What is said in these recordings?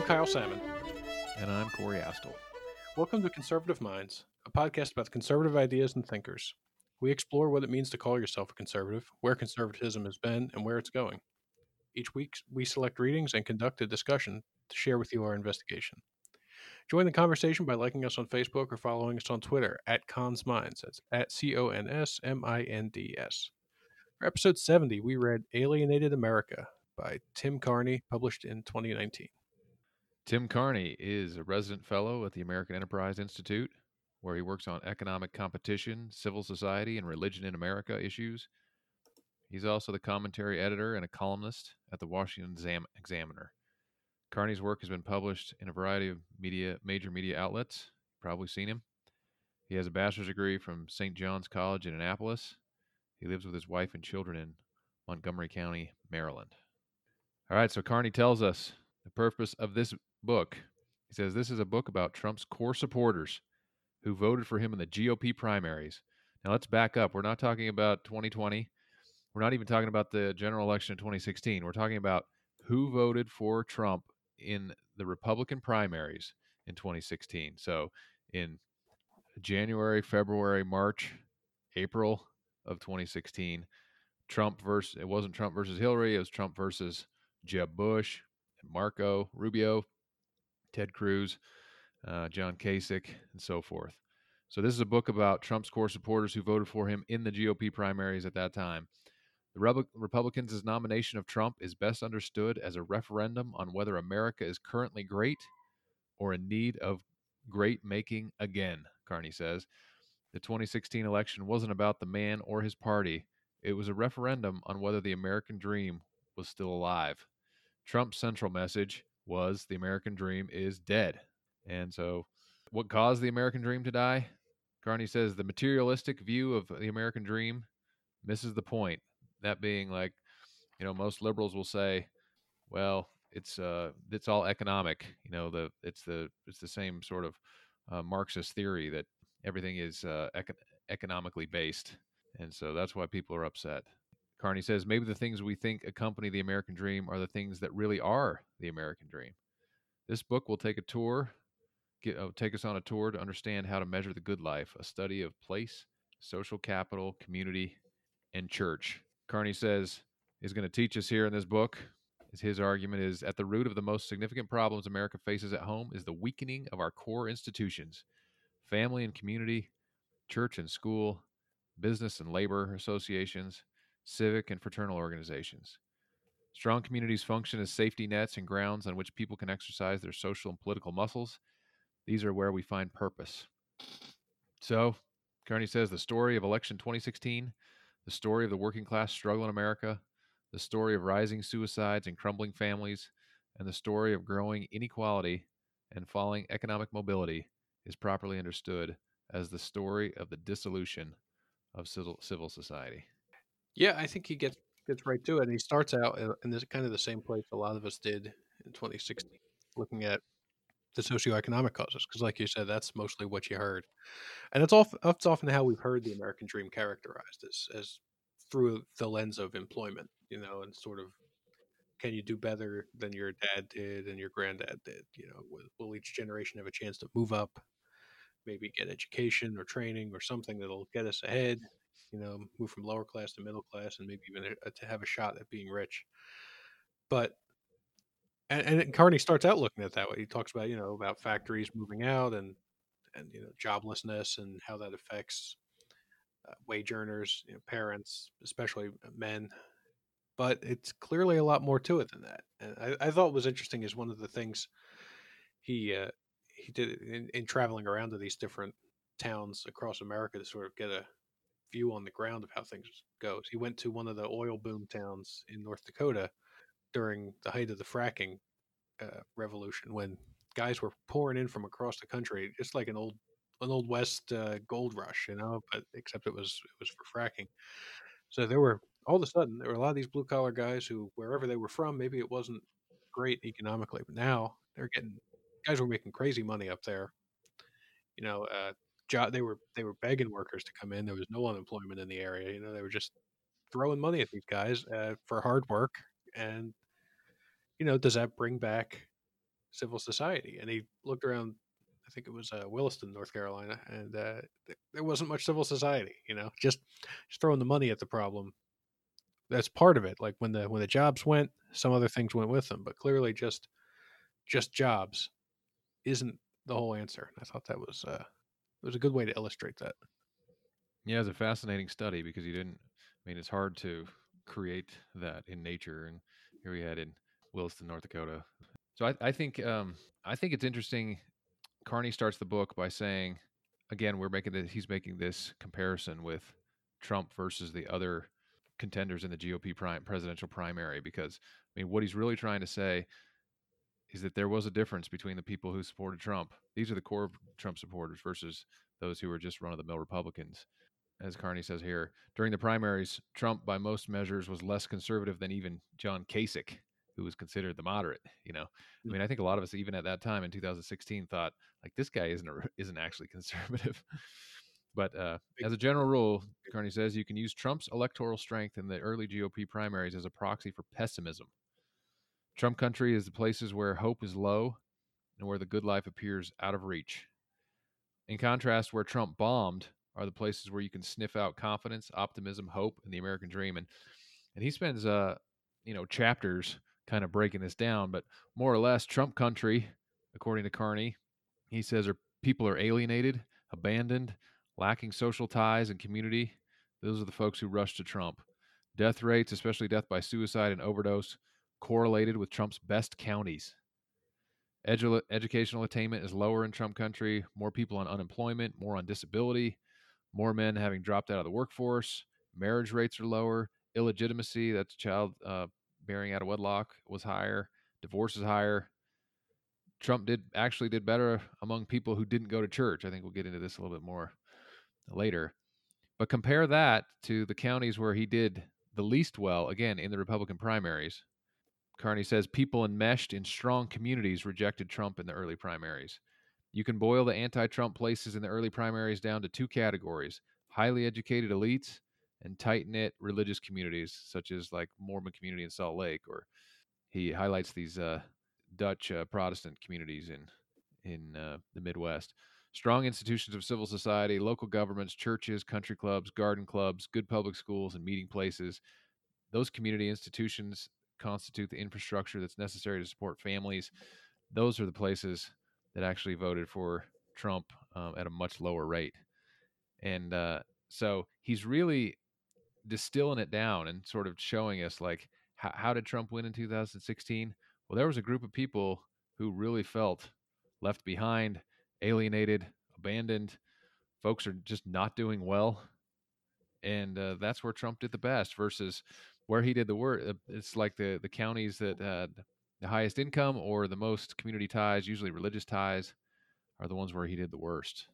I'm Kyle Salmon. And I'm Corey Astle. Welcome to Conservative Minds, a podcast about conservative ideas and thinkers. We explore what it means to call yourself a conservative, where conservatism has been, and where it's going. Each week, we select readings and conduct a discussion to share with you our investigation. Join the conversation by liking us on Facebook or following us on Twitter at Cons Minds. That's at C O N S M I N D S. For episode 70, we read Alienated America by Tim Carney, published in 2019. Tim Carney is a resident fellow at the American Enterprise Institute, where he works on economic competition, civil society, and religion in America issues. He's also the commentary editor and a columnist at the Washington Exam- Examiner. Carney's work has been published in a variety of media, major media outlets. You've probably seen him. He has a bachelor's degree from St. John's College in Annapolis. He lives with his wife and children in Montgomery County, Maryland. All right, so Carney tells us the purpose of this book. He says this is a book about Trump's core supporters who voted for him in the GOP primaries. Now let's back up. We're not talking about 2020. We're not even talking about the general election in 2016. We're talking about who voted for Trump in the Republican primaries in 2016. So in January, February, March, April of 2016, Trump versus it wasn't Trump versus Hillary, it was Trump versus Jeb Bush, Marco Rubio, Ted Cruz, uh, John Kasich, and so forth. So this is a book about Trump's core supporters who voted for him in the GOP primaries at that time. The Re- Republicans' nomination of Trump is best understood as a referendum on whether America is currently great or in need of great making again, Carney says. The 2016 election wasn't about the man or his party. It was a referendum on whether the American dream was still alive. Trump's central message was the American dream is dead. And so, what caused the American dream to die? Carney says the materialistic view of the American dream misses the point. That being like, you know, most liberals will say, well, it's uh, it's all economic. You know, the it's the it's the same sort of uh, Marxist theory that everything is uh, econ- economically based, and so that's why people are upset. Carney says maybe the things we think accompany the American dream are the things that really are the American dream. This book will take a tour, get, uh, take us on a tour to understand how to measure the good life, a study of place, social capital, community, and church. Carney says is going to teach us here in this book. Is his argument is at the root of the most significant problems America faces at home is the weakening of our core institutions, family and community, church and school, business and labor associations, civic and fraternal organizations. Strong communities function as safety nets and grounds on which people can exercise their social and political muscles. These are where we find purpose. So, Carney says the story of election 2016, the story of the working class struggle in America, the story of rising suicides and crumbling families, and the story of growing inequality and falling economic mobility is properly understood as the story of the dissolution of civil society. Yeah, I think he gets gets right to it. And he starts out uh, in this kind of the same place a lot of us did in 2016, looking at the socioeconomic causes, because like you said, that's mostly what you heard, and it's often it's often how we've heard the American dream characterized as as through the lens of employment, you know, and sort of can you do better than your dad did and your granddad did? You know, will, will each generation have a chance to move up, maybe get education or training or something that'll get us ahead? You know, move from lower class to middle class and maybe even a, to have a shot at being rich. But and, and Carney starts out looking at that way. He talks about you know about factories moving out and and you know joblessness and how that affects uh, wage earners, you know, parents, especially men. But it's clearly a lot more to it than that. And I, I thought was interesting is one of the things he uh, he did in, in traveling around to these different towns across America to sort of get a view on the ground of how things goes. He went to one of the oil boom towns in North Dakota during the height of the fracking uh, revolution when guys were pouring in from across the country, just like an old an old west uh, gold rush, you know, but except it was it was for fracking. So there were all of a sudden there were a lot of these blue collar guys who wherever they were from, maybe it wasn't great economically, but now they're getting guys were making crazy money up there. You know, uh, job they were they were begging workers to come in. There was no unemployment in the area. You know, they were just throwing money at these guys uh, for hard work. And you know, does that bring back civil society. And he looked around. I think it was uh, Williston, North Carolina, and uh, th- there wasn't much civil society. You know, just just throwing the money at the problem. That's part of it. Like when the when the jobs went, some other things went with them. But clearly, just just jobs isn't the whole answer. I thought that was uh, it was a good way to illustrate that. Yeah, it's a fascinating study because you didn't. I mean, it's hard to create that in nature, and here we had in Williston, North Dakota. So I, I think um, I think it's interesting. Carney starts the book by saying, again, we're making this. He's making this comparison with Trump versus the other contenders in the GOP presidential primary, because I mean, what he's really trying to say is that there was a difference between the people who supported Trump. These are the core Trump supporters versus those who were just run of the mill Republicans. As Carney says here, during the primaries, Trump, by most measures, was less conservative than even John Kasich, who was considered the moderate. You know, I Mm. mean, I think a lot of us, even at that time in 2016, thought like this guy isn't a, isn't actually conservative. but uh, as a general rule, Carney says you can use Trump's electoral strength in the early GOP primaries as a proxy for pessimism. Trump country is the places where hope is low and where the good life appears out of reach. In contrast, where Trump bombed are the places where you can sniff out confidence, optimism, hope, and the American dream. And and he spends uh you know chapters kind of breaking this down, but more or less, Trump country, according to Carney, he says are people are alienated, abandoned, lacking social ties and community. Those are the folks who rush to Trump. Death rates, especially death by suicide and overdose, correlated with Trump's best counties. Edu- educational attainment is lower in Trump country, more people on unemployment, more on disability, more men having dropped out of the workforce, marriage rates are lower, illegitimacy, that's child uh, bearing out of wedlock, was higher, divorce is higher. Trump did actually did better among people who didn't go to church. I think we'll get into this a little bit more later. But compare that to the counties where he did the least well, again, in the Republican primaries. Carney says people enmeshed in strong communities rejected Trump in the early primaries. You can boil the anti Trump places in the early primaries down to two categories highly educated elites and tight knit religious communities, such as like Mormon community in Salt Lake, or he highlights these uh, Dutch uh, Protestant communities in in uh, the Midwest. Strong institutions of civil society, local governments, churches, country clubs, garden clubs, good public schools, and meeting places. Those community institutions constitute the infrastructure that's necessary to support families. Those are the places that actually voted for Trump um, at a much lower rate. And uh, so he's really distilling it down and sort of showing us like how, how did Trump win in 2016? Well, there was a group of people who really felt left behind, alienated, abandoned. Folks are just not doing well. And uh, that's where Trump did the best versus where he did the worst. Uh, it's like the, the counties that had the highest income or the most community ties, usually religious ties, are the ones where he did the worst.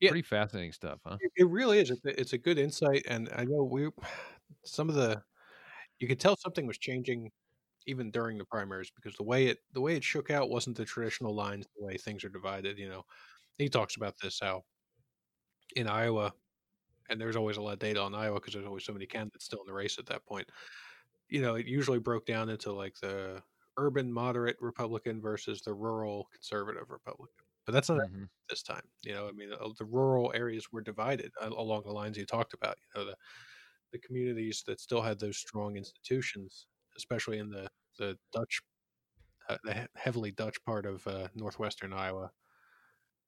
Yeah. Pretty fascinating stuff, huh? It, really is. It's a, it's a good insight, and I know we some of the you could tell something was changing even during the primaries because the way it the way it shook out wasn't the traditional lines the way things are divided. You know, he talks about this how in Iowa, and there's always a lot of data on Iowa because there's always so many candidates still in the race at that point. You know, it usually broke down into like the urban moderate Republican versus the rural conservative Republican. But that's not Mhm. this time. You know, I mean, uh, the rural areas were divided along the lines you talked about. You know, the the communities that still had those strong institutions, especially in the the Dutch, uh, the heavily Dutch part of uh, northwestern Iowa,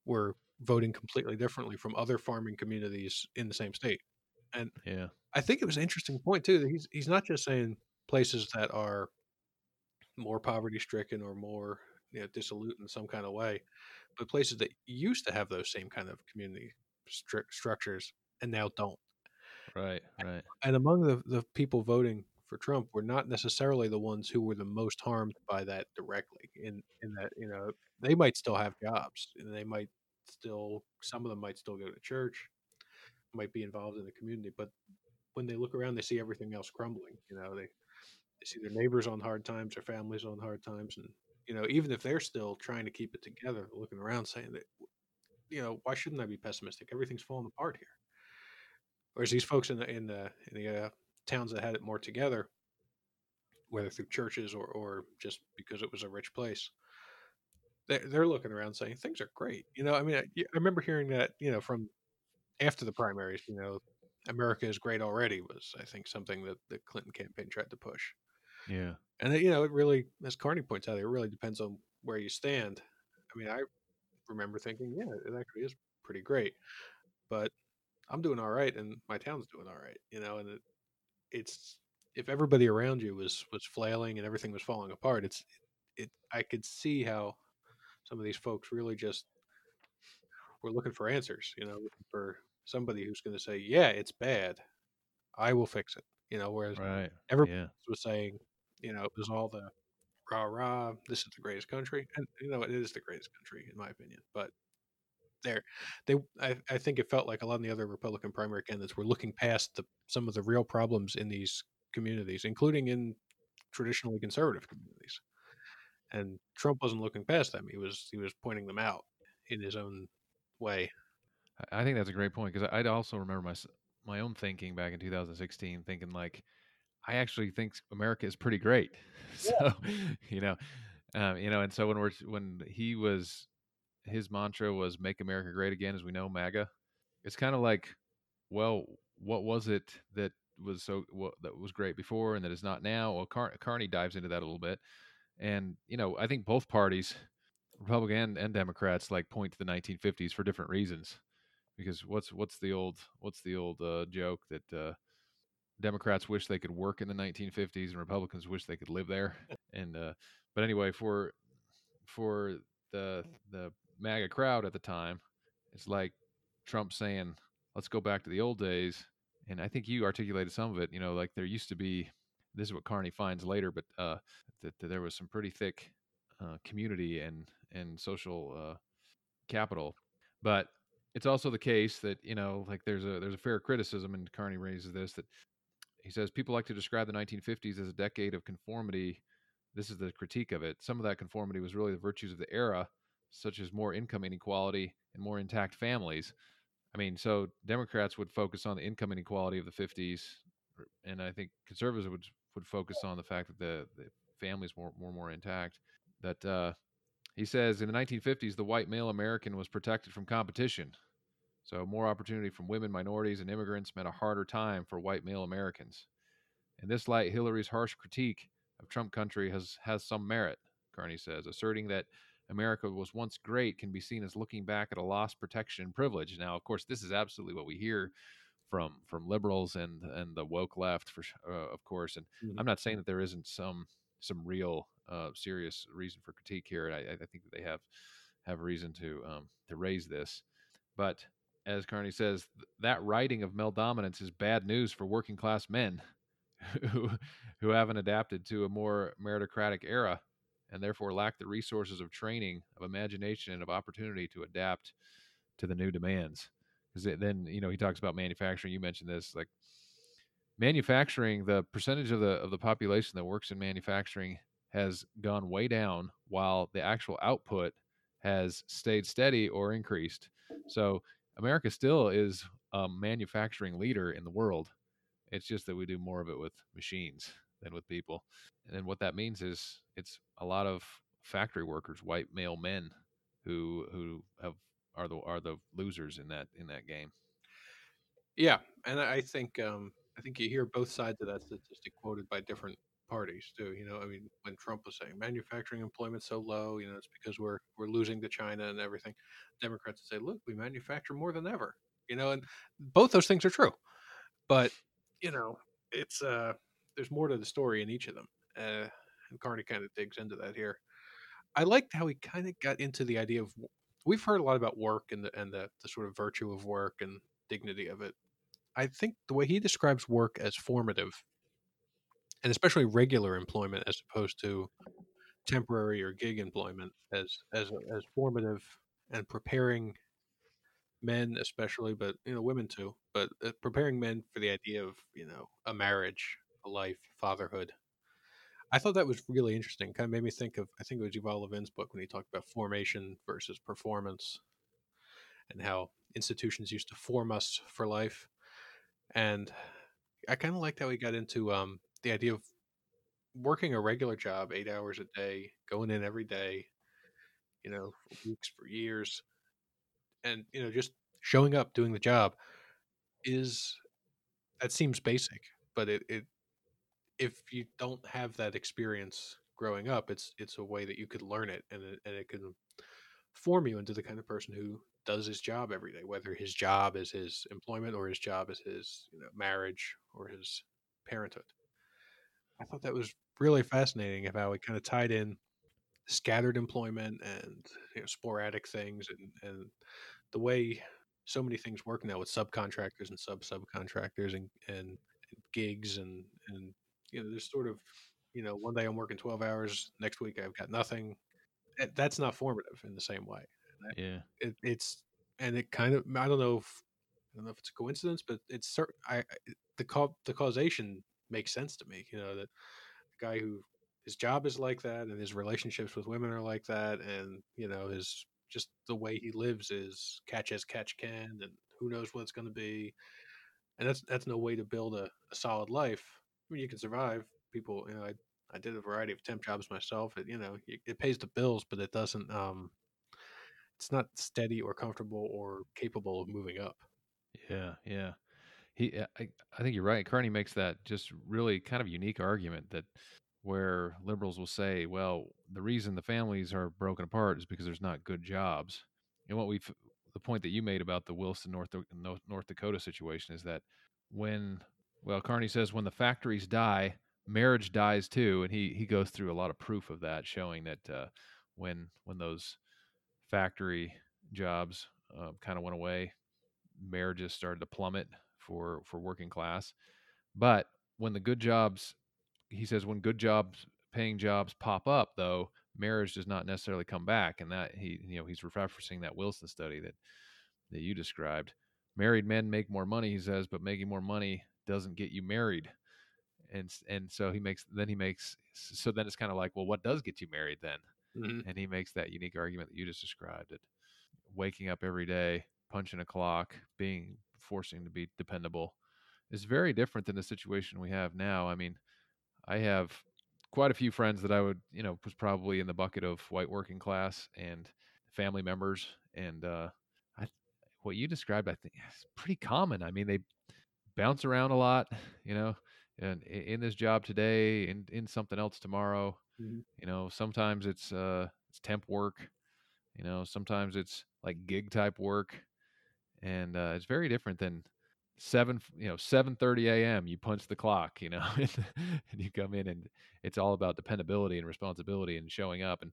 were voting completely differently from other farming communities in the same state. And Yeah. I think it was an interesting point too that he's he's not just saying places that are more poverty stricken or more you know, dissolute in some kind of way, but places that used to have those same kind of community stru- structures and now don't. Right. Right. And among the, the people voting for Trump were not necessarily the ones who were the most harmed by that directly. In in that you know they might still have jobs and they might still some of them might still go to church, might be involved in the community, but when they look around, they see everything else crumbling. You know, they they see their neighbors on hard times, their families on hard times, and you know, even if they're still trying to keep it together, looking around saying that, you know, why shouldn't I be pessimistic? Everything's falling apart here. Whereas these folks in the in the in the uh, towns that had it more together, whether through churches or or just because it was a rich place, they're, they're looking around saying things are great. You know, I mean, I, I remember hearing that you know from after the primaries. You know, America is great already was I think something that the Clinton campaign tried to push. Yeah. And it, you know, it really, as Carney points out, it really depends on where you stand. I mean, I remember thinking, yeah, it actually is pretty great, but I'm doing all right, and my town's doing all right. You know, and it, it's if everybody around you was was flailing and everything was falling apart, it's it. I could see how some of these folks really just were looking for answers. You know, looking for somebody who's going to say, "Yeah, it's bad. I will fix it." You know, whereas Right. everybody Yeah. was saying, you know, it was all the rah rah. This is the greatest country, and you know, it is the greatest country in my opinion. But there, they, I, I think it felt like a lot of the other Republican primary candidates were looking past the some of the real problems in these communities, including in traditionally conservative communities. And Trump wasn't looking past them; he was he was pointing them out in his own way. I- think that's a great point because I'd also remember my my own thinking back in 2016, thinking like, I actually think America is pretty great. So, you know, um, you know, and so when we're when he was his mantra was "Make America Great Again," as we know, MAGA. It's kind of like, well, what was it that was so what, that was great before and that is not now? Well, Car- Carney dives into that a little bit, and you know, I think both parties, Republican and, Democrats, like point to the 1950s for different reasons. Because what's what's the old what's the old uh, joke that uh, Democrats wish they could work in the 1950s and Republicans wish they could live there. And uh, but anyway, for for the the MAGA crowd at the time, it's like Trump saying, "Let's go back to the old days." And I think you articulated some of it. You know, like there used to be. This is what Carney finds later, but uh, that, that there was some pretty thick uh, community and and social uh, capital. But it's also the case that you know, like there's a there's a fair criticism, and Carney raises this that he says people like to describe the 1950s as a decade of conformity. This is the critique of it. Some of that conformity was really the virtues of the era, such as more income inequality and more intact families. I mean, so Democrats would focus on the income inequality of the 50s, and I think conservatives would would focus on the fact that the, the families were more more intact. That uh, he says in the 1950s, the white male American was protected from competition. So, more opportunity from women, minorities, and immigrants meant a harder time for white male Americans. In this light, Hillary's harsh critique of Trump country has, has some merit, Carney says, asserting that America was once great can be seen as looking back at a lost protection and privilege. Now, of course, this is absolutely what we hear from from liberals and and the woke left, for uh, of course. And Mhm. I'm not saying that there isn't some some real uh, serious reason for critique here. I, I think that they have have reason to um, to raise this, but as Carney says, that writing of male dominance is bad news for working class men who who haven't adapted to a more meritocratic era and therefore lack the resources of training, of imagination, and of opportunity to adapt to the new demands. Because then you know he talks about manufacturing. You mentioned this, like manufacturing. The percentage of the of the population that works in manufacturing has gone way down, while the actual output has stayed steady or increased. So America still is a manufacturing leader in the world. It's just that we do more of it with machines than with people. And what that means is it's a lot of factory workers, white male men, who who have are the are the losers in that in that game. Yeah, and I think um, I think you hear both sides of that statistic quoted by different parties too. You know, I mean, when Trump was saying manufacturing employment's so low, you know, it's because we're we're losing to China and everything. Democrats would say, look, we manufacture more than ever. You know, and both those things are true, but you know, it's uh, there's more to the story in each of them. Uh, and Carney kind of digs into that here. I liked how he kind of got into the idea of we've heard a lot about work and the and the, the sort of virtue of work and dignity of it. I think the way he describes work as formative, and especially regular employment as opposed to temporary or gig employment, as as as formative and preparing men, especially, but you know women too, but uh, preparing men for the idea of you know a marriage, a life, fatherhood. I thought that was really interesting. Kind of made me think of I think it was Yuval Levin's book when he talked about formation versus performance, and how institutions used to form us for life. And I kind of liked how he got into um, the idea of working a regular job, eight hours a day, going in every day, you know, weeks, for years, and you know, just showing up, doing the job is that seems basic, but it, it if you don't have that experience growing up, it's it's a way that you could learn it, and it, and it can form you into the kind of person who does his job every day, whether his job is his employment or his job is his you know, marriage or his parenthood. I thought that was really fascinating of how it kind of tied in scattered employment and you know, sporadic things and, and the way so many things work now with subcontractors and sub subcontractors and, and, and gigs and, and you know, there's sort of, you know, one day I'm working 12 hours, next week I've got nothing. That's not formative in the same way. Yeah. It, it's, and it kind of, I don't know if, I don't know if it's a coincidence, but it's certain, I, the, co- the causation makes sense to me, you know, that the guy who his job is like that and his relationships with women are like that. And, you know, his, just the way he lives is catch as catch can and who knows what it's going to be. And that's, that's no way to build a, a solid life I mean, you can survive. People, you know, I I did a variety of temp jobs myself. It, you know, it, it pays the bills, but it doesn't. Um, it's not steady or comfortable or capable of moving up. Yeah, yeah. He, I, I think you're right. Carney makes that just really kind of unique argument that where liberals will say, well, the reason the families are broken apart is because there's not good jobs. And what we've, the point that you made about the Wilson North, North Dakota situation is that when well, Carney says when the factories die, marriage dies too, and he he goes through a lot of proof of that, showing that uh, when when those factory jobs uh, kind of went away, marriages started to plummet for for working class. But when the good jobs, he says, when good jobs, paying jobs pop up, though, marriage does not necessarily come back, and that he you know he's referencing that Wilson study that that you described. Married men make more money, he says, but making more money doesn't get you married. And and so he makes then he makes so then it's kind of like well what does get you married then? Mm-hmm. and he makes that unique argument that you just described it waking up every day punching a clock being forcing to be dependable is very different than the situation we have now. I mean i have quite a few friends that i would you know was probably in the bucket of white working class and family members and uh i what you described i think is pretty common. I mean they bounce around a lot, you know, and in this job today, in in something else tomorrow. Mm-hmm. You know, sometimes it's uh it's temp work, you know, sometimes it's like gig type work, and uh, it's very different than seven you know 7:30 a.m. you punch the clock, you know, and, and you come in and it's all about dependability and responsibility and showing up and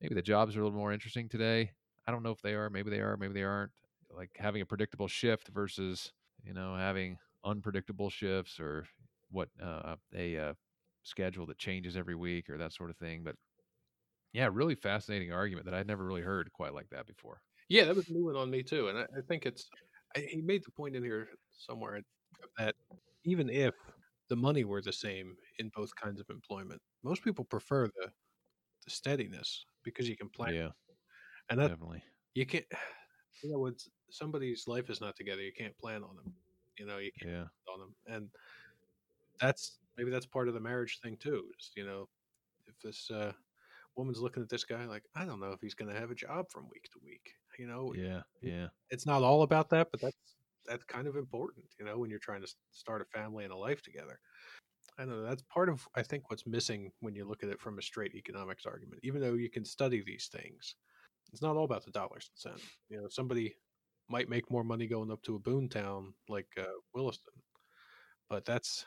maybe the jobs are a little more interesting today. I don't know if they are, maybe they are, maybe they aren't. Like having a predictable shift versus, you know, having unpredictable shifts or what uh, a uh, schedule that changes every week or that sort of thing. But yeah, really fascinating argument that I'd never really heard quite like that before. Yeah, that was new one on me too, and I, I think it's I, he made the point in here somewhere that even if the money were the same in both kinds of employment, most people prefer the the steadiness because you can plan. Yeah, and that definitely you can't. You know, when somebody's life is not together, you can't plan on them. You know, you can't yeah. on them, and that's maybe that's part of the marriage thing too. Is you know, if this uh, woman's looking at this guy like, I don't know if he's going to have a job from week to week. You know, yeah, yeah. It's not all about that, but that's that's kind of important. You know, when you're trying to start a family and a life together. I know. That's part of I think what's missing when you look at it from a straight economics argument. Even though you can study these things, it's not all about the dollars and cents. You know, somebody might make more money going up to a boon town like uh, Williston, but that's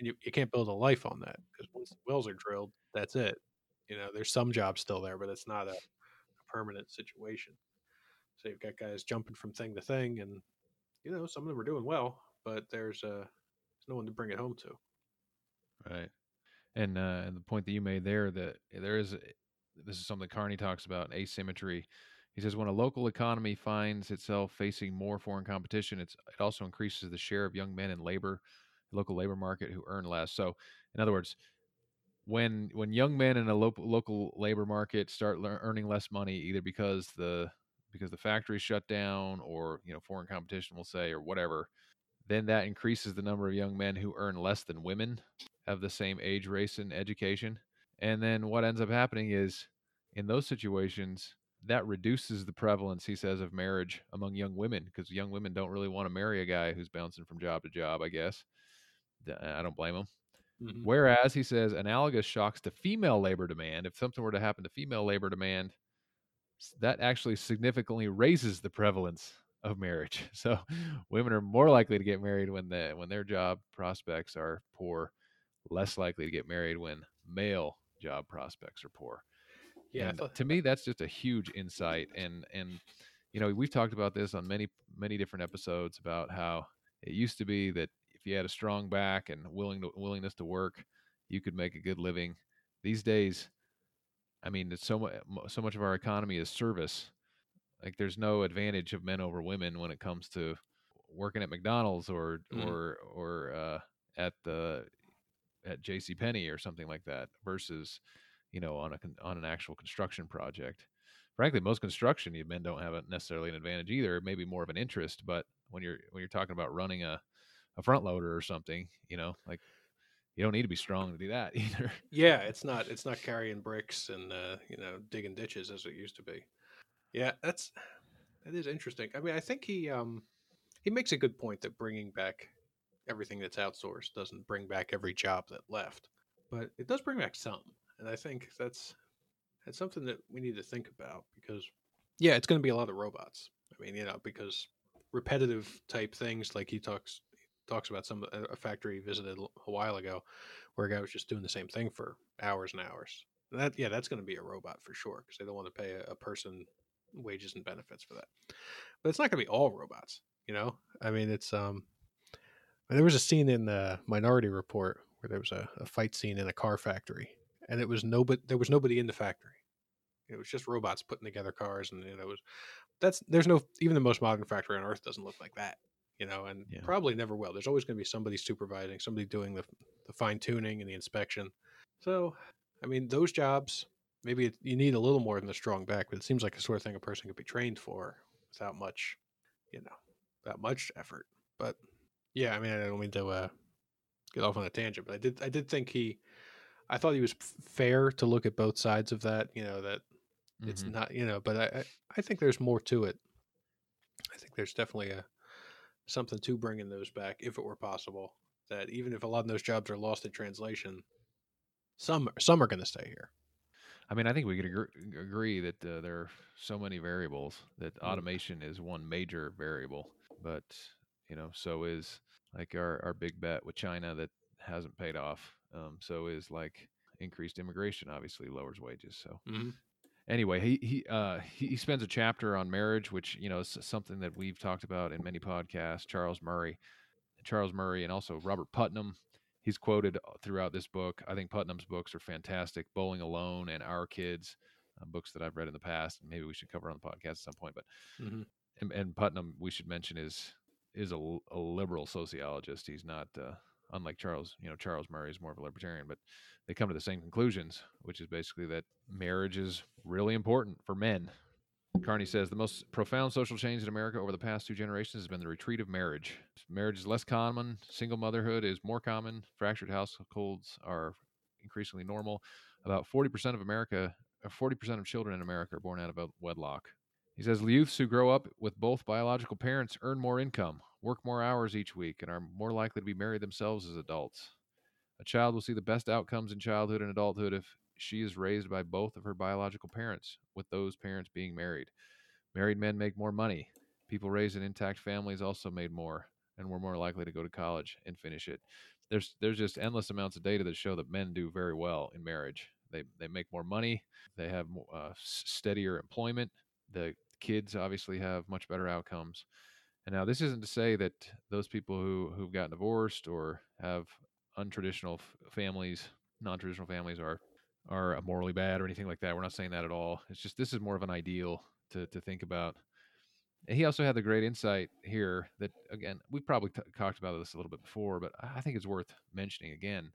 you, you can't build a life on that because once the wells are drilled, that's it. You know, there's some jobs still there, but it's not a, a permanent situation. So you've got guys jumping from thing to thing, and you know some of them are doing well, but there's uh, there's no one to bring it home to. Right, and uh, and the point that you made there that there is this is something Carney talks about asymmetry he says when a local economy finds itself facing more foreign competition, it also increases the share of young men in labor, local labor market who earn less. So, in other words, when when young men in a local local labor market start le- earning less money, either because the because the factories shut down, or you know foreign competition will say, or whatever, then that increases the number of young men who earn less than women of the same age, race, and education. And then what ends up happening is in those situations, that reduces the prevalence, he says, of marriage among young women because young women don't really want to marry a guy who's bouncing from job to job, I guess. I don't blame them. Mm-hmm. Whereas he says analogous shocks to female labor demand, if something were to happen to female labor demand, that actually significantly raises the prevalence of marriage. So women are more likely to get married when the when their job prospects are poor, less likely to get married when male job prospects are poor. Yeah, and to me that's just a huge insight and and you know, we've talked about this on many many different episodes about how it used to be that if you had a strong back and willing to, willingness to work, you could make a good living. These days, I mean, it's so much so much of our economy is service. Like there's no advantage of men over women when it comes to working at McDonald's or mm. or or uh, at the at J.C. Penney or something like that versus you know on a on an actual construction project. Frankly, most construction men don't have a, necessarily an advantage either. Maybe more of an interest, but when you're when you're talking about running a a front loader or something, you know, like you don't need to be strong to do that either. Yeah, it's not it's not carrying bricks and uh, you know digging ditches as it used to be. Yeah, that's that is interesting. I mean, I think he um he makes a good point that bringing back everything that's outsourced doesn't bring back every job that left, but it does bring back some, and I think that's that's something that we need to think about because yeah, it's going to be a lot of robots. I mean, you know, because repetitive type things like he talks talks about some a factory he visited a while ago where a guy was just doing the same thing for hours and hours. That yeah, that's going to be a robot for sure because they don't want to pay a, a, person wages and benefits for that. But it's not going to be all robots, you know. I mean, it's um. There was a scene in the Minority Report where there was a, a fight scene in a car factory, and it was nobody. There was nobody in the factory. It was just robots putting together cars, and you know, it was that's there's no even the most modern factory on earth doesn't look like that you know, and yeah. probably never will. There's always going to be somebody supervising, somebody doing the, the fine tuning and the inspection. So, I mean, those jobs, maybe it, you need a little more than a strong back, but it seems like the sort of thing a person could be trained for without much, you know, without much effort. But yeah, I mean, I don't mean to uh, get off on a tangent, but I did, I did think he, I thought he was fair to look at both sides of that. You know that mm-hmm. it's not, you know, but I, I think there's more to it. I think there's definitely a something to bringing those back if it were possible. That even if a lot of those jobs are lost in translation, some some are going to stay here. I mean, I think we could agree, agree that uh, there are so many variables that mm. automation is one major variable, but you know, so is like our our big bet with China that hasn't paid off. Um, so is like increased immigration obviously lowers wages. So mm-hmm anyway, he he uh, he spends a chapter on marriage, which you know is something that we've talked about in many podcasts. Charles Murray, Charles Murray, and also Robert Putnam. He's quoted uh, throughout this book. I think Putnam's books are fantastic. Bowling Alone and Our Kids, uh, books that I've read in the past. Maybe we should cover on the podcast at some point. But mm-hmm. and, and, Putnam, we should mention is is a, a liberal sociologist. He's not uh, unlike Charles. You know, Charles Murray is more of a libertarian, but they come to the same conclusions, which is basically that marriage is really important for men. Carney says the most profound social change in America over the past two generations has been the retreat of marriage. Marriage is less common, single motherhood is more common, fractured households are increasingly normal. About 40% of America, 40% uh, of children in America are born out of wedlock. He says youths who grow up with both biological parents earn more income, work more hours each week, and are more likely to be married themselves as adults. A child will see the best outcomes in childhood and adulthood if she is raised by both of her biological parents, with those parents being married. Married men make more money. People raised in intact families also made more and were more likely to go to college and finish it. There's there's just endless amounts of data that show that men do very well in marriage. They they make more money. They have uh, steadier employment. The kids obviously have much better outcomes. And now this isn't to say that those people who who've gotten divorced or have untraditional families, non-traditional families are are morally bad or anything like that. We're not saying that at all. It's just this is more of an ideal to to think about. And he also had the great insight here that again we've probably t- talked about this a little bit before, but I think it's worth mentioning again.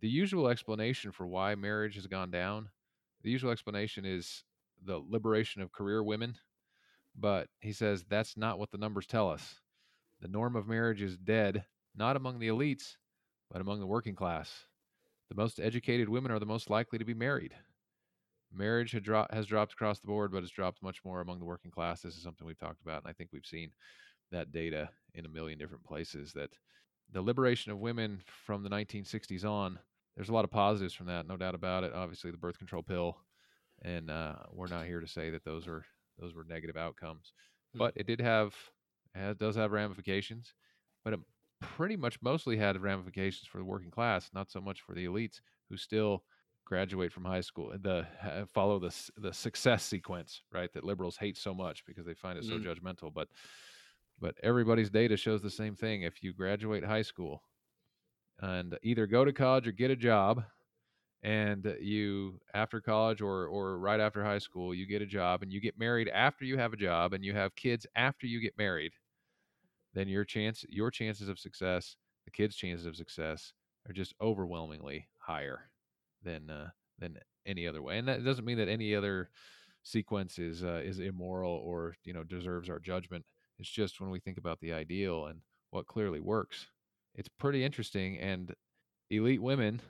The usual explanation for why marriage has gone down, the usual explanation is the liberation of career women, but he says that's not what the numbers tell us. The norm of marriage is dead, not among the elites, but among the working class. The most educated women are the most likely to be married. marriage dro- has dropped across the board, but it's dropped much more among the working class. This is something we've talked about, and I think we've seen that data in a million different places. That the liberation of women from the 1960s on, there's a lot of positives from that, no doubt about it. Obviously, the birth control pill, and uh, we're not here to say that those are those were negative outcomes, Hmm. but it did have, it does have ramifications, but it pretty much mostly had ramifications for the working class, not so much for the elites who still graduate from high school the uh, follow the the success sequence right that liberals hate so much because they find it so Mm. judgmental but but everybody's data shows the same thing if you graduate high school and either go to college or get a job and you after college or or right after high school you get a job and you get married after you have a job and you have kids after you get married then your chance your chances of success the kids chances of success are just overwhelmingly higher than uh, than any other way and that doesn't mean that any other sequence is uh, is immoral or you know deserves our judgment. It's just when we think about the ideal and what clearly works it's pretty interesting and elite women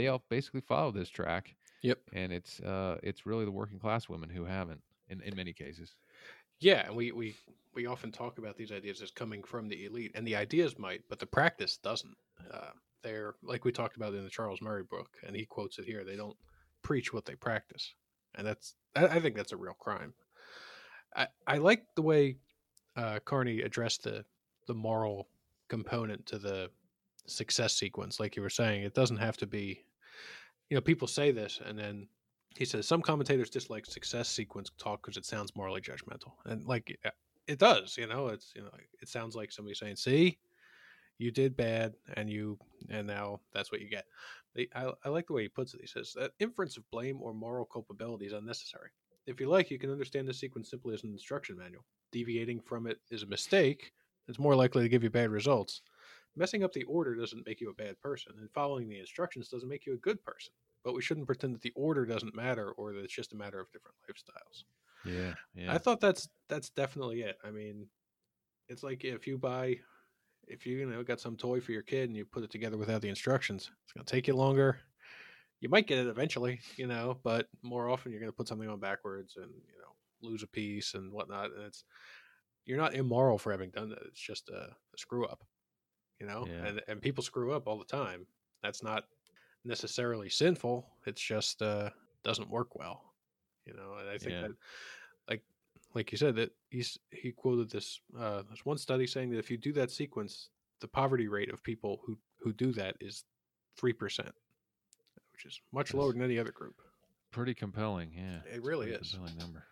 they all basically follow this track Yep. and it's uh it's really the working class women who haven't in, in many cases Yeah, and we, we we often talk about these ideas as coming from the elite, and the ideas might, but the practice doesn't. Uh, they're like we talked about in the Charles Murray book, and he quotes it here. They don't preach what they practice, and that's I, I think that's a real crime. I I like the way uh, Carney addressed the the moral component to the success sequence, like you were saying. It doesn't have to be, you know, people say this, and then he says some commentators dislike success sequence talk because it sounds morally judgmental, and like uh, it does. You know, it's you know, it sounds like somebody saying, "See, you did bad, and you, and now that's what you get." I, I like the way he puts it. He says that inference of blame or moral culpability is unnecessary. If you like, you can understand the sequence simply as an instruction manual. Deviating from it is a mistake. It's more likely to give you bad results. Messing up the order doesn't make you a bad person, and following the instructions doesn't make you a good person but we shouldn't pretend that the order doesn't matter or that it's just a matter of different lifestyles. yeah yeah I thought that's that's definitely it. I mean, it's like if you buy if you, you know got some toy for your kid and you put it together without the instructions, it's going to take you longer. You might get it eventually, you know, but more often you're going to put something on backwards and, you know, lose a piece and whatnot and it's you're not immoral for having done that. It's just a, a screw up. You know? Yeah. And and people screw up all the time. That's not necessarily sinful. It's just uh doesn't work well. You know, and I think Yeah. that like like you said that he's he quoted this uh there's one study saying that if you do that sequence, the poverty rate of people who who do that is three percent, which is much lower than any other group. pretty compelling yeah It really is. compelling number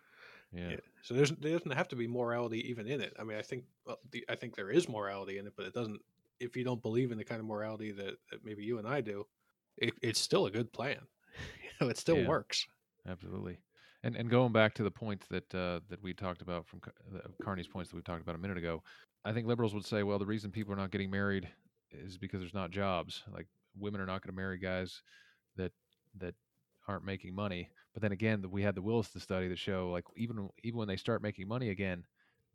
yeah Yeah. So there's there doesn't have to be morality even in it. I mean, I think well, the, I think there is morality in it, but it doesn't. If you don't believe in the kind of morality that, that maybe you and I do, it, it's still a good plan. you know, it still Yeah. works. absolutely and and going back to the point that uh, that we talked about from Car- Carney's points that we talked about a minute ago, I think liberals would say, well, the reason people are not getting married is because there's not jobs. Like women are not going to marry guys that that aren't making money. But then again, we had the Williston study that show like even even when they start making money again,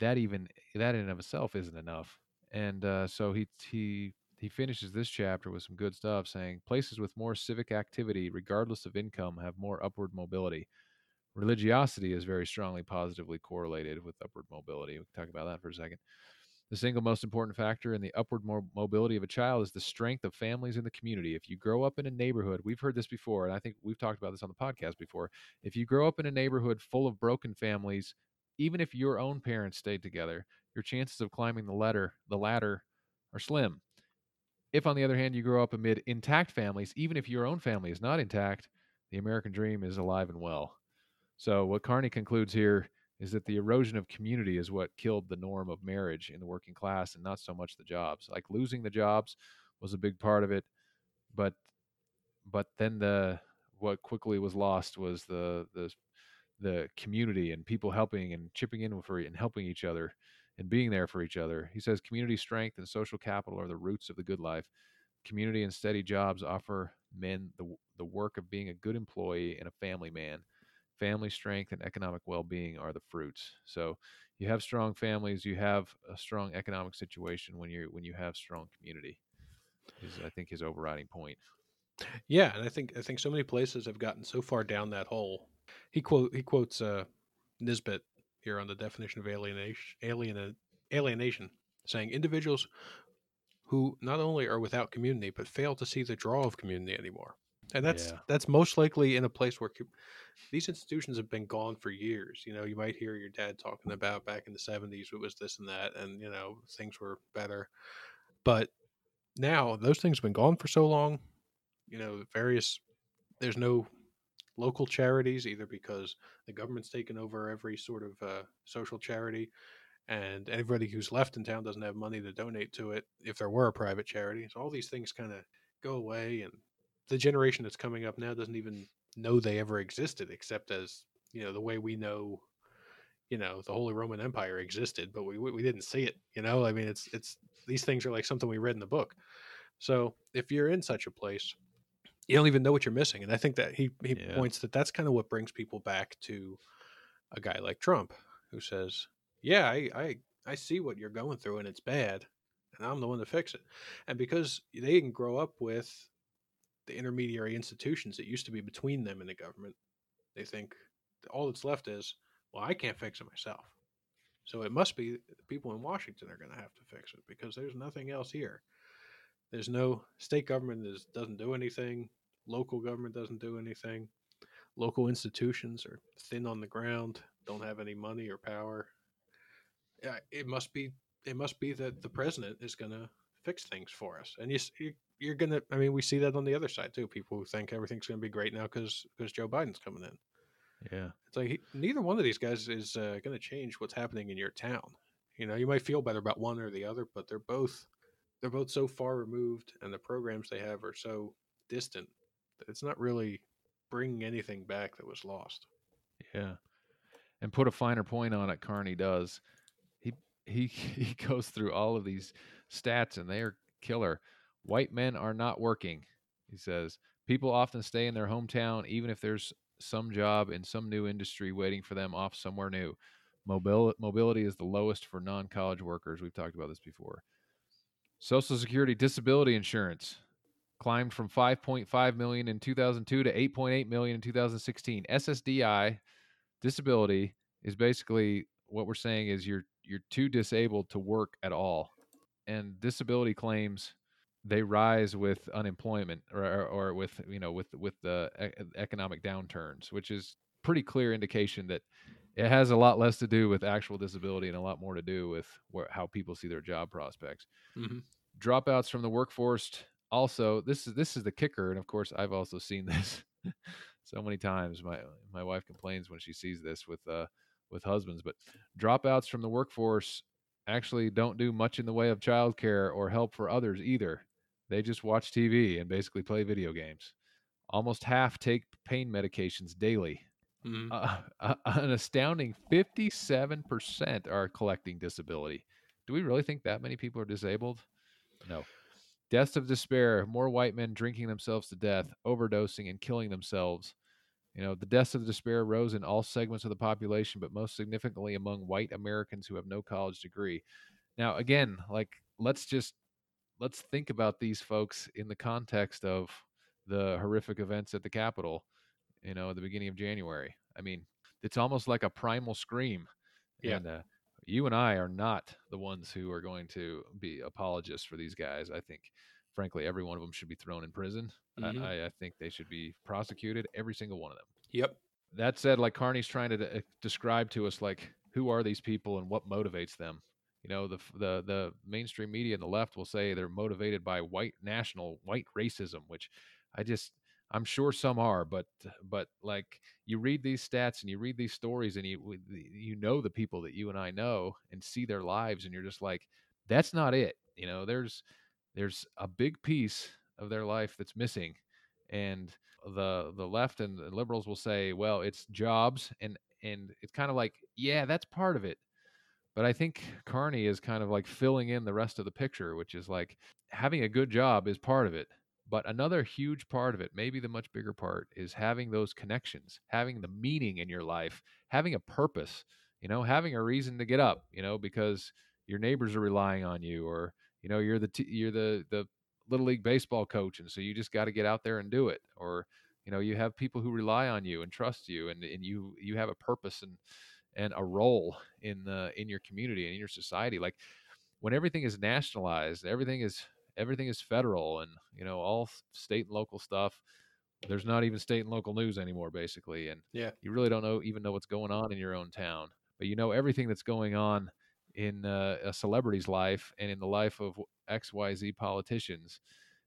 that even that in and of itself isn't enough. And uh, so he he he finishes this chapter with some good stuff, saying places with more civic activity, regardless of income, have more upward mobility. Religiosity is very strongly positively correlated with upward mobility. We can talk about that for a second. The single most important factor in the upward mobility of a child is the strength of families in the community. If you grow up in a neighborhood, we've heard this before, and I think we've talked about this on the podcast before. If you grow up in a neighborhood full of broken families, even if your own parents stayed together, your chances of climbing the ladder, the ladder, are slim. If, on the other hand, you grow up amid intact families, even if your own family is not intact, the American dream is alive and well. So, what Carney concludes here is that the erosion of community is what killed the norm of marriage in the working class and not so much the jobs. Like losing the jobs was a big part of it, but but then the what quickly was lost was the the the community and people helping and chipping in for and helping each other and being there for each other. He says community strength and social capital are the roots of the good life. Community and steady jobs offer men the the work of being a good employee and a family man family strength and economic well-being are the fruits so you have strong families you have a strong economic situation when you when you have strong community is i think his overriding point Yeah, and I think I think so many places have gotten so far down that hole. he quote he quotes uh, Nisbet here on the definition of alienation, alien, alienation, saying individuals who not only are without community but fail to see the draw of community anymore. And that's Yeah. that's most likely in a place where these institutions have been gone for years. You know, you might hear your dad talking about back in the '70s it was this and that, and you know things were better. But now those things have been gone for so long. You know, various there's no local charities either because the government's taken over every sort of uh, social charity and everybody who's left in town doesn't have money to donate to it if there were a private charity. So all these things kind of go away and the generation that's coming up now doesn't even know they ever existed except as you know the way we know you know the holy roman empire existed but we we didn't see it you know? I mean it's it's these things are like something we read in the book. So if you're in such a place you don't even know what you're missing and i think that he he Yeah. points that that's kind of what brings people back to a guy like trump who says yeah i i i see what you're going through and it's bad and i'm the one to fix it. And because they didn't grow up with the intermediary institutions that used to be between them and the government they think all that's left is well i can't fix it myself. So it must be the people in washington are going to have to fix it because there's nothing else here there's no state government is, doesn't do anything local government doesn't do anything local institutions are thin on the ground don't have any money or power yeah it must be it must be that the president is going to fix things for us and you, you you're going to i mean we see that on the other side too people who think everything's going to be great now because because joe biden's coming in Yeah. it's like he, neither one of these guys is uh, going to change what's happening in your town. You know, you might feel better about one or the other, but they're both they're both so far removed, and the programs they have are so distant that it's not really bringing anything back that was lost. Yeah. And put a finer point on it, Carney does. He he he goes through all of these stats and they are killer. White men are not working, he says. People often stay in their hometown even if there's some job in some new industry waiting for them off somewhere new. Mobil- mobility is the lowest for non-college workers. We've talked about this before. Social Security disability insurance climbed from 5.5 million in 2002 to 8.8 million in 2016. SSDI disability is basically what we're saying is you're you're too disabled to work at all and disability claims they rise with unemployment or, or, with you know with with the economic downturns which is pretty clear indication that it has a lot less to do with actual disability and a lot more to do with where, how people see their job prospects. Mm-hmm. dropouts from the workforce also this is this is the kicker and of course i've also seen this so many times my my wife complains when she sees this with uh with husbands but dropouts from the workforce actually don't do much in the way of childcare or help for others either. They just watch tv and basically play video games. Almost half take pain medications daily Mm-hmm. uh, uh, an astounding 57% are collecting disability. Do we really think that many people are disabled? No. Deaths of despair, more white men drinking themselves to death, overdosing, and killing themselves. You know, the deaths of despair rose in all segments of the population, but most significantly among white Americans who have no college degree. Now, again, like, let's just let's think about these folks in the context of the horrific events at the Capitol you know, at the beginning of January. I mean, it's almost like a primal scream. Yeah. And uh, you and I are not the ones who are going to be apologists for these guys. I think, frankly, every one of them should be thrown in prison. Mhm. I, I, I think they should be prosecuted, every single one of them. Yep. That said, like Carney's trying to de- describe to us, like, who are these people and what motivates them? You know, the the the mainstream media and the left will say they're motivated by white national white racism, which I just I'm sure some are, but but like you read these stats and you read these stories and you you know the people that you and I know and see their lives and you're just like that's not it. You know, there's there's a big piece of their life that's missing and the the left and the liberals will say, well, it's jobs and and it's kind of like, yeah, that's part of it. But I think Carney is kind of like filling in the rest of the picture, which is like having a good job is part of it. But another huge part of it, maybe the much bigger part, is having those connections, having the meaning in your life, having a purpose, you know, having a reason to get up, you know, because your neighbors are relying on you or, you know, you're the t- you're the the little league baseball coach and so you just got to get out there and do it or You know, you have people who rely on you and trust you, and, and you you have a purpose and and a role in the in your community and in your society. Like when everything is nationalized, everything is everything is federal, and you know all state and local stuff. There's not even state and local news anymore, basically, and Yeah. you really don't know even know what's going on in your own town, but you know everything that's going on in uh, a celebrity's life and in the life of X Y Z politicians,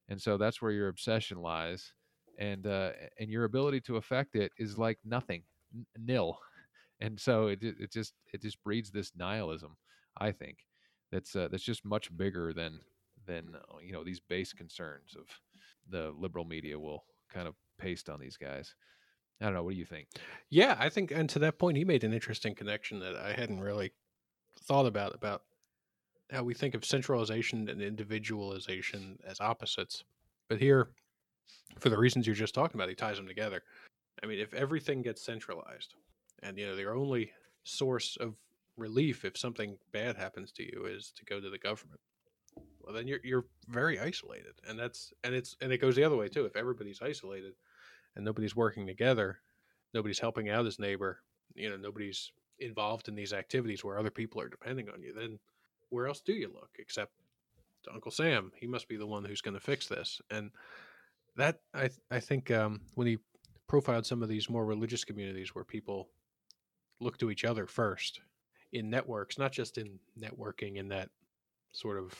and so that's where your obsession lies, and uh, and your ability to affect it is like nothing, n- nil, and so it it just it just breeds this nihilism. I think that's uh, that's just much bigger than than uh, you know these base concerns of the liberal media will kind of paste on these guys. I don't know. What do you think? Yeah, I think, and to that point, he made an interesting connection that I hadn't really thought about about how we think of centralization and individualization as opposites. But here, for the reasons you're just talking about, he ties them together. I mean, if everything gets centralized, and you know, their only source of relief if something bad happens to you is to go to the government, then you're you're very isolated, and that's and it's and it goes the other way too. If everybody's isolated and nobody's working together, nobody's helping out his neighbor, you know, nobody's involved in these activities where other people are depending on you, then where else do you look except to Uncle Sam? He must be the one who's going to fix this. And that I I think um, when he profiled some of these more religious communities where people look to each other first in networks, not just in networking in that sort of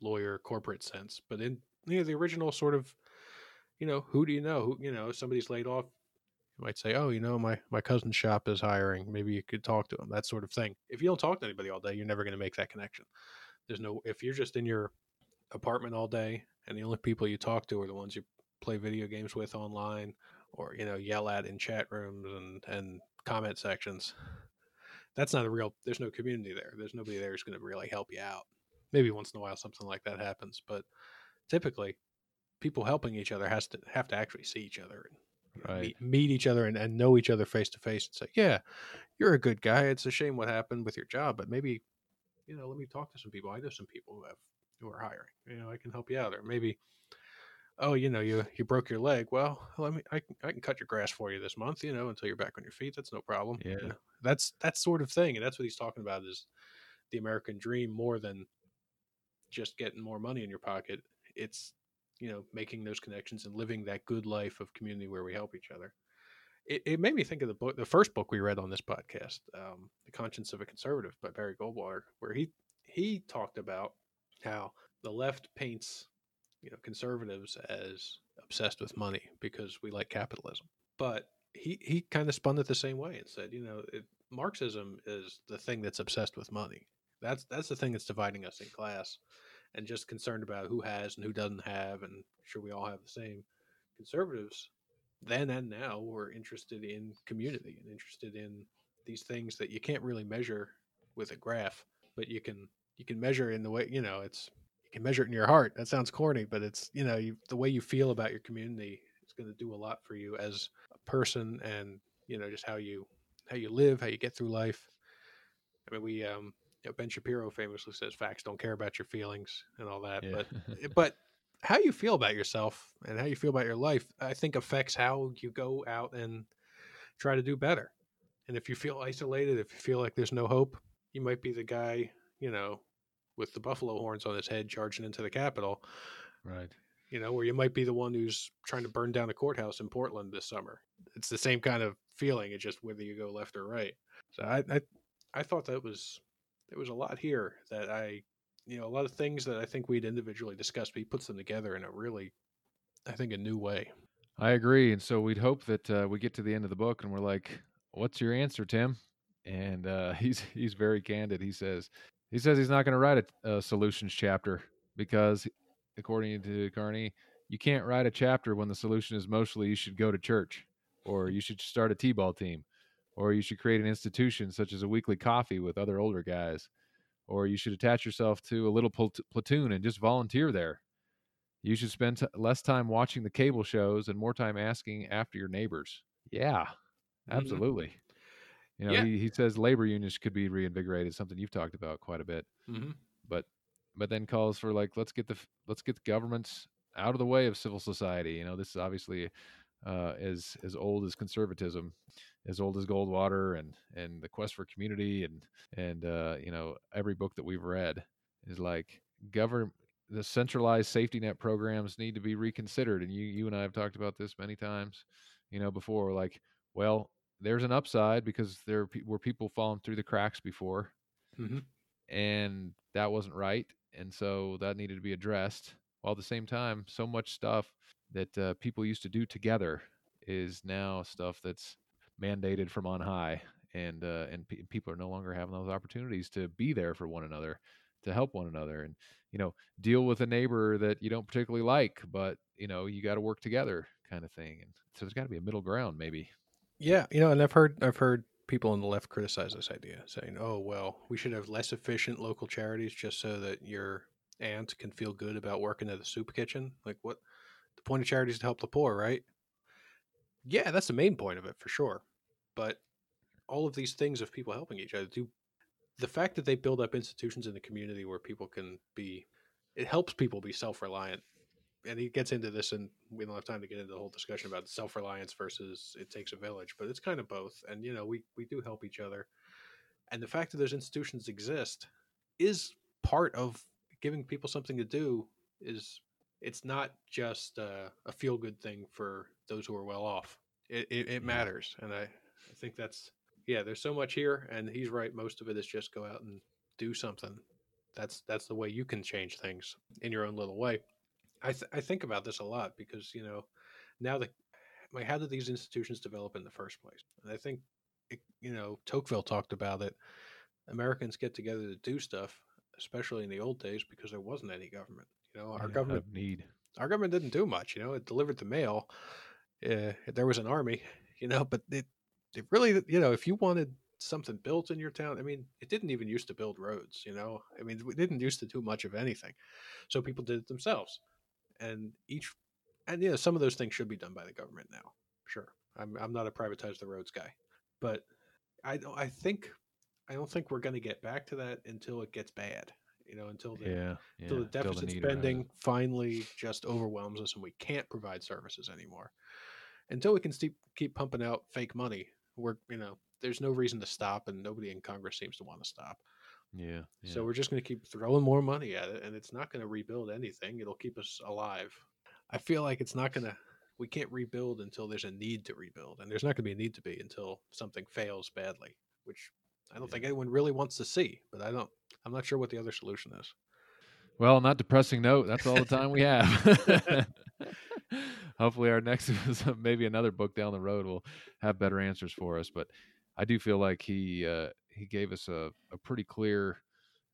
lawyer corporate sense, but in you know the original sort of you know who do you know? Who you know somebody's laid off you might say oh you know my my cousin's shop is hiring. Maybe you could talk to him that sort of thing. If you don't talk to anybody all day you're never going to make that connection. There's no if you're just in your apartment all day and the only people you talk to are the ones you play video games with online or you know yell at in chat rooms and and comment sections that's not a real there's no community there. There's nobody there who's going to really help you out maybe once in a while something like that happens but typically people helping each other has to have to actually see each other and Right. meet, meet each other and, and know each other face to face and say yeah you're a good guy. It's a shame what happened with your job but maybe you know let me talk to some people. I know some people who have who are hiring. You know i can help you out. Or maybe oh you know you you broke your leg. Well let me i, can- I can cut your grass for you this month you know until you're back on your feet. That's no problem. You Yeah. know, that's that sort of thing and that's what he's talking about is the american dream more than just getting more money in your pocket it's you know making those connections and living that good life of community where we help each other. It, it made me think of the book the first book we read on this podcast um, the conscience of a conservative by barry goldwater where he he talked about how the left paints you know conservatives as obsessed with money because we like capitalism. But he he kind of spun it the same way and said you know it, marxism is the thing that's obsessed with money. That's that's the thing that's dividing us in class and just concerned about who has and who doesn't have and sure we all have the same conservatives then and now were interested in community and interested in these things that you can't really measure with a graph but you can you can measure in the way you know it's you can measure it in your heart. That sounds corny but it's you know you, the way you feel about your community is going to do a lot for you as a person and you know just how you how you live how you get through life. I mean we um know, ben shapiro famously says facts don't care about your feelings and all that Yeah. but eh, but how you feel about yourself and how you feel about your life i think affects how you go out and try to do better and if you feel isolated if you feel like there's no hope you might be the guy you know with the buffalo horns on his head charging into the capitol right. you know, where you might be the one who's trying to burn down a courthouse in Portland this summer. It's the same kind of feeling. It's just whether you go left or right. So I, I, I thought that was there was a lot here that I, you know, a lot of things that I think we'd individually discussed. But he puts them together in a really, I think, a new way. I agree, and so we'd hope that uh, we get to the end of the book and we're like, "What's your answer, Tim?" And uh, he's he's very candid. He says he says he's not going to write a, a solutions chapter because, according to Carney, you can't write a chapter when the solution is mostly you should go to church, or you should start a t-ball team, or you should create an institution such as a weekly coffee with other older guys, or you should attach yourself to a little pl- platoon and just volunteer there. You should spend t- less time watching the cable shows and more time asking after your neighbors. Yeah, Mhm. absolutely. You know, Yeah. he, he says labor unions could be reinvigorated, something you've talked about quite a bit. Mm-hmm. But but then calls for like let's get the let's get the governments out of the way of civil society. You know, this is obviously uh, as as old as conservatism, as old as Goldwater and and the Quest for Community and and uh, you know every book that we've read is like govern the centralized safety net programs need to be reconsidered. And you you and I have talked about this many times, you know, before. Like, well, there's an upside because there were people falling through the cracks before, mm-hmm. and that wasn't right, and so that needed to be addressed. While at the same time, so much stuff that uh, people used to do together is now stuff that's mandated from on high, and uh, and pe- people are no longer having those opportunities to be there for one another, to help one another, and you know deal with a neighbor that you don't particularly like, but you know you got to work together, kind of thing. And so there's got to be a middle ground, maybe. Yeah, you know, and I've heard I've heard people on the left criticize this idea, saying, "Oh, well, we should have less efficient local charities just so that your aunt can feel good about working at a soup kitchen." Like, what? The point of charities to help the poor, right? Yeah, that's the main point of it for sure. But all of these things of people helping each other do the fact that they build up institutions in the community where people can be it helps people be self-reliant and he gets into this and we don't have time to get into the whole discussion about self-reliance versus it takes a village but it's kind of both and you know we we do help each other and the fact that those institutions exist is part of giving people something to do is it's not just a feel good thing for those who are well off it, it, it matters and I, I think that's yeah there's so much here and he's right most of it is just go out and do something that's that's the way you can change things in your own little way I, th- I think about this a lot because you know now that like how did these institutions develop in the first place? And I think it, you know Tocqueville talked about it. Americans get together to do stuff, especially in the old days because there wasn't any government. You know, our Yeah, government need. our government didn't do much. You know, it delivered the mail. Uh, there was an army. You know, but it it really you know if you wanted something built in your town, I mean, it didn't even used to build roads. You know, I mean, we didn't used to do much of anything, so people did it themselves and each and you know, some of those things should be done by the government now. Sure, I'm I'm not a privatize the roads guy, but I don't. I think I don't think we're going to get back to that until it gets bad. You know, until the Yeah, yeah. until the deficit spending finally just overwhelms us and we can't provide services anymore. Until we can keep keep pumping out fake money, we're you know there's no reason to stop, and nobody in Congress seems to want to stop. Yeah, yeah. So we're just going to keep throwing more money at it, and it's not going to rebuild anything. It'll keep us alive. I feel like it's not going to. We can't rebuild until there's a need to rebuild, and there's not going to be a need to be until something fails badly, which I don't Yeah. think anyone really wants to see. But I don't. I'm not sure what the other solution is. Well, on that depressing note, that's all the time we have. Hopefully, our next maybe another book down the road will have better answers for us. But I do feel like he uh, he gave us a, a pretty clear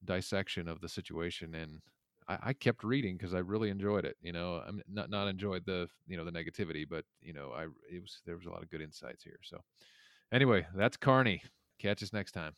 dissection of the situation, and I, I kept reading because I really enjoyed it. You know, I'm not not enjoyed the you know the negativity, but you know, I it was there was a lot of good insights here. So anyway, that's Carney. Catch us next time.